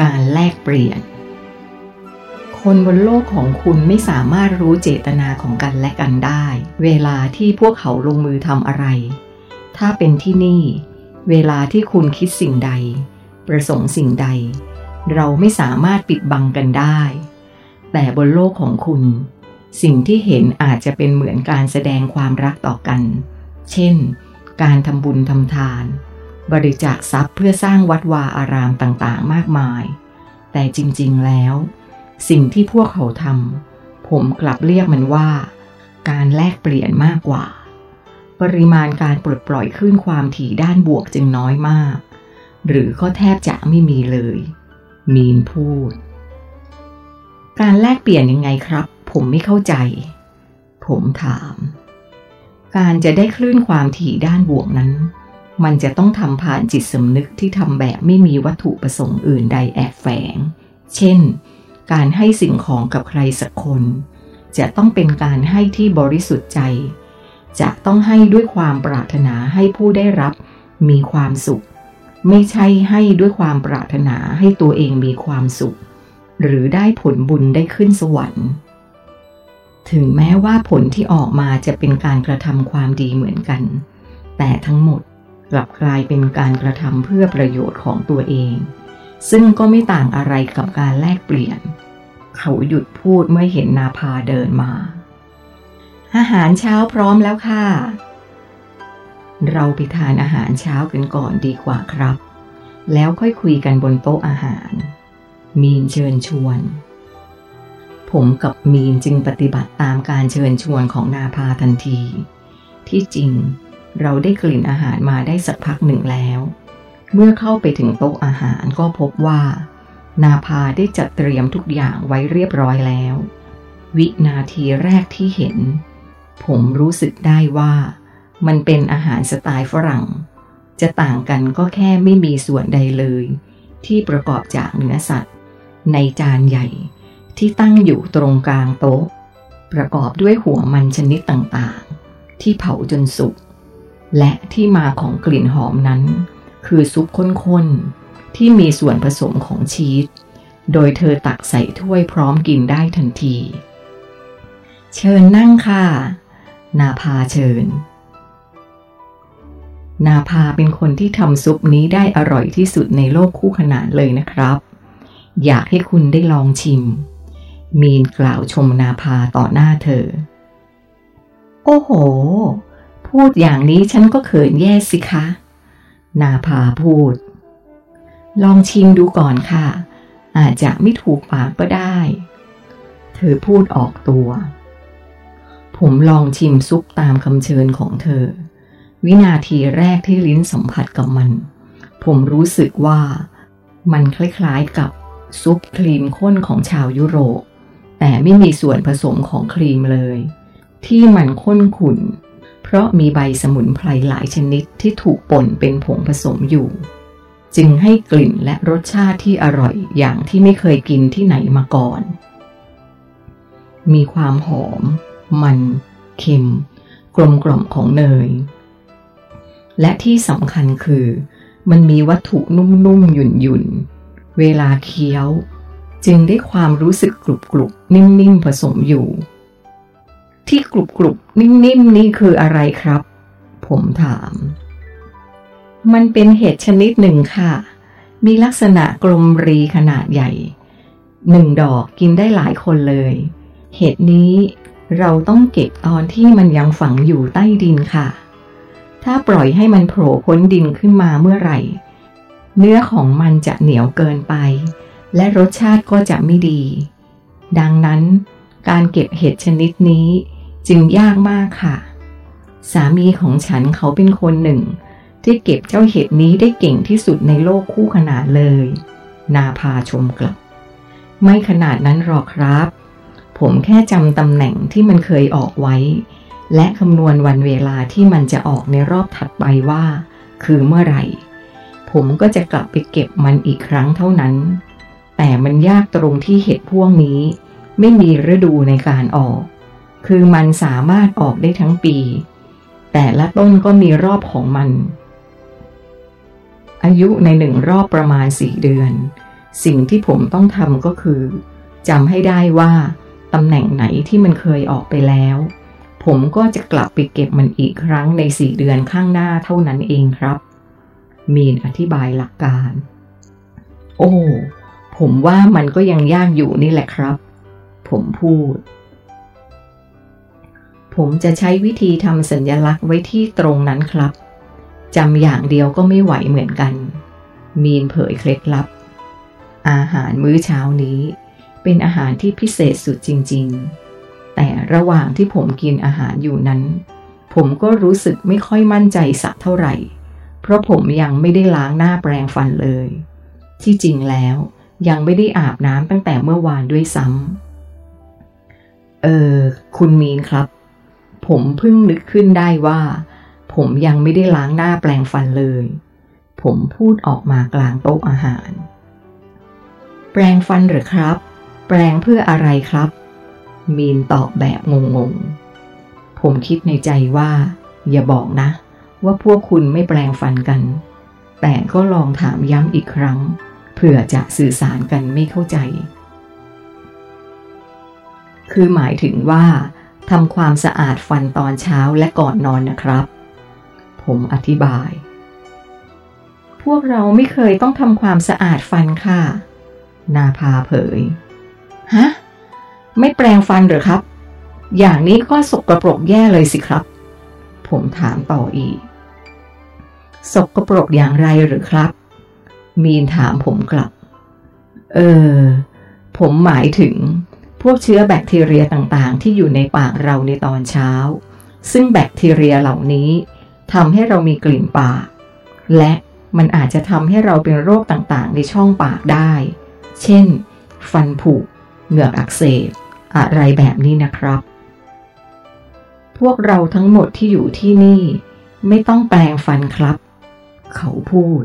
การแลกเปลี่ยน คนบนโลกของคุณไม่สามารถรู้เจตนาของกันและกันได้ เวลาที่พวกเขาลงมือทำอะไร ถ้าเป็นที่นี่ เวลาที่คุณคิดสิ่งใด ประสงค์สิ่งใด เราไม่สามารถปิดบังกันได้ แต่บนโลกของคุณ สิ่งที่เห็นอาจจะเป็นเหมือนการแสดงความรักต่อกัน เช่น การทำบุญทำทาน บริจาคทรัพย์เพื่อสร้างวัดวาอารามต่างๆ มากมาย แต่จริงๆแล้ว สิ่งที่พวกเขาทำผมกลับเรียกมันว่า การแลกเปลี่ยนมากกว่า ปริมาณการปลดปล่อยขึ้นความถี่ด้านบวกจึงน้อยมาก หรือก็แทบจะไม่มีเลย มีนพูด การแลกเปลี่ยนยังไงครับ ผมไม่เข้าใจ ผมถาม การจะได้คลื่นความถี่ด้านบวกนั้น มันจะต้องทำผ่านจิตสำนึกที่ทำแบบไม่มีวัตถุประสงค์อื่นใดแอบแฝง เช่น การให้สิ่งของกับใครสักคน จะต้องเป็นการให้ที่บริสุทธิ์ใจ จะต้องให้ด้วยความปรารถนาให้ผู้ได้รับ มีความสุข ไม่ใช่ให้ด้วยความปรารถนาให้ตัวเองมีความสุข หรือได้ผลบุญได้ขึ้นสวรรค์ ถึงแม้ว่าผลที่ออกมาจะเป็นการกระทำความดีเหมือนกัน แต่ทั้งหมด กลับกลายเป็นการกระทำเพื่อประโยชน์ของตัวเอง ซึ่งก็ไม่ต่างอะไรกับการแลกเปลี่ยน เขาหยุดพูดเมื่อเห็นนาพาเดินมา อาหารเช้าพร้อมแล้วค่ะ เราไปทานอาหารเช้ากันก่อนดีกว่าครับ แล้วค่อยคุยกันบนโต๊ะอาหาร มีนเชิญชวน ผมกับมีนจึงปฏิบัติตามการเชิญชวนของนาพาทันที ที่จริง เราได้กลิ่นอาหารมาได้สักพักหนึ่งแล้ว เมื่อเข้าไปถึงโต๊ะอาหารก็พบว่า นาพาได้จัดเตรียมทุกอย่างไว้เรียบร้อยแล้ว วินาทีแรกที่เห็น ผมรู้สึกได้ว่า มันเป็นอาหารสไตล์ฝรั่ง จะต่างกันก็แค่ไม่มีส่วนใดเลย ที่ประกอบจากเนื้อสัตว์ ในจานใหญ่ที่ตั้งอยู่ตรงกลางโต๊ะ ประกอบด้วยหัวมันชนิดต่างๆ ที่เผาจนสุก และที่มาของกลิ่นหอมนั้น คือซุปข้นๆ ที่มีส่วนผสมของชีส โดยเธอตักใส่ถ้วยพร้อมกินได้ทันที เชิญนั่งค่ะ นาพาเชิญ นาพาเป็นคนที่ทำซุปนี้ได้อร่อยที่สุดในโลกคู่ขนานเลยนะครับ อยากให้คุณได้ลองชิม มีนกล่าวชมนาพาต่อหน้าเธอ โอ้โห พูดอย่างนี้ฉันก็เขินแย่สิคะ นาพาพูด ลองชิมดูก่อนค่ะ อาจจะไม่ถูกปากก็ได้ เธอพูดออกตัว ผมลองชิมซุปตามคำเชิญของเธอ วินาทีแรกที่ลิ้นสัมผัสกับมัน ผมรู้สึกว่ามันคล้ายๆกับซุปครีมข้นของชาวยุโรป แต่ไม่มีส่วนผสมของครีมเลย ที่มันข้นขุ่น ราะมีใบสมุนไพรหลายชนิดที่ถูกป่นเป็นผงผสมอยู่ จึงให้กลิ่นและรสชาติที่อร่อยอย่างที่ไม่เคยกินที่ไหนมาก่อน มีความหอม มัน เค็ม กลมกล่อมของเนย และที่สำคัญคือ มันมีวัตถุนุ่มๆหยุ่นๆ เวลาเคี้ยว จึงได้ความรู้สึกกรุบกรุบนิ่มๆผสมอยู่ ที่กรุบกรุบนิ่มๆนี่คืออะไรครับ ผมถาม มันเป็นเห็ดชนิดหนึ่งค่ะ มีลักษณะกลมรีขนาดใหญ่หนึ่งดอกกินได้หลายคนเลย เห็ดนี้เราต้องเก็บตอนที่มันยังฝังอยู่ใต้ดินค่ะ ถ้าปล่อยให้มันโผล่พ้นดินขึ้นมาเมื่อไหร่ เนื้อของมันจะเหนียวเกินไป และรสชาติก็จะไม่ดี ดังนั้นการเก็บเห็ดชนิดนี้ จึงยากมากค่ะ สามีของฉันเขาเป็นคนหนึ่ง ที่เก็บเจ้าเห็ดนี้ได้เก่งที่สุดในโลกคู่ขนานเลย นาพาชมกลับ ไม่ขนาดนั้นหรอกครับ ผมแค่จำตำแหน่งที่มันเคยออกไว้ และคำนวณวันเวลาที่มันจะออกในรอบถัดไปว่า คือเมื่อไหร่ ผมก็จะกลับไปเก็บมันอีกครั้งเท่านั้น แต่มันยากตรงที่เห็ดพวกนี้ ไม่มีฤดูในการออก คือมันสามารถออกได้ทั้งปี แต่ละต้นก็มีรอบของมัน อายุในหนึ่งรอบประมาณสี่เดือน สิ่งที่ผมต้องทำก็คือจำให้ได้ว่าตำแหน่งไหนที่มันเคยออกไปแล้ว ผมก็จะกลับไปเก็บมันอีกครั้งในสี่เดือนข้างหน้าเท่านั้นเองครับ มีนอธิบายหลักการ โอ้ ผมว่ามันก็ยังยากอยู่นี่แหละครับ ผมพูด ผมจะใช้วิธีทำสัญญลักษณ์ไว้ที่ตรงนั้นครับจำอย่างเดียวก็ไม่ไหวเหมือนกัน มีนเผยเคล็ดลับ อาหารมื้อเช้านี้ เป็นอาหารที่พิเศษสุดจริง ๆ แต่ระหว่างที่ผมกินอาหารอยู่นั้น ผมก็รู้สึกไม่ค่อยมั่นใจสักเท่าไหร่ เพราะผมยังไม่ได้ล้างหน้าแปรงฟันเลย ที่จริงแล้วยังไม่ได้อาบน้ำตั้งแต่เมื่อวานด้วยซ้ำเออคุณมีนครับ ผมเพิ่งนึกขึ้นได้ว่า ผมยังไม่ได้ล้างหน้าแปลงฟันเลย ผมพูดออกมากลางโต๊ะอาหาร แปลงฟันหรือครับ แปลงเพื่ออะไรครับ มีนตอบแบบงงๆ ผมคิดในใจว่า อย่าบอกนะ ว่าพวกคุณไม่แปลงฟันกัน แต่ก็ลองถามย้ำอีกครั้ง เผื่อจะสื่อสารกันไม่เข้าใจ คือหมายถึงว่า ทำความสะอาดฟันตอนเช้าและก่อนนอนนะครับ ผมอธิบาย พวกเราไม่เคยต้องทำความสะอาดฟันค่ะ นาพาเผย ฮะ ไม่แปลงฟันหรือครับ อย่างนี้ก็สกรปรกแย่เลยสิครับ ผมถามต่ออีก สกรปรกอย่างไรหรือครับ มีนถามผมกลับ เออ ผมหมายถึง พวกเชื้อแบคทีเรียต่างๆ ที่อยู่ในปากเราในตอนเช้า ซึ่งแบคทีเรียเหล่านี้ทำให้เรามีกลิ่นปาก และมันอาจจะทำให้เราเป็นโรคต่างๆ ในช่องปากได้ เช่น ฟันผุ เหงือกอักเสบ อะไรแบบนี้นะครับ พวกเราทั้งหมดที่อยู่ที่นี่ ไม่ต้องแปลงฟันครับ เขาพูด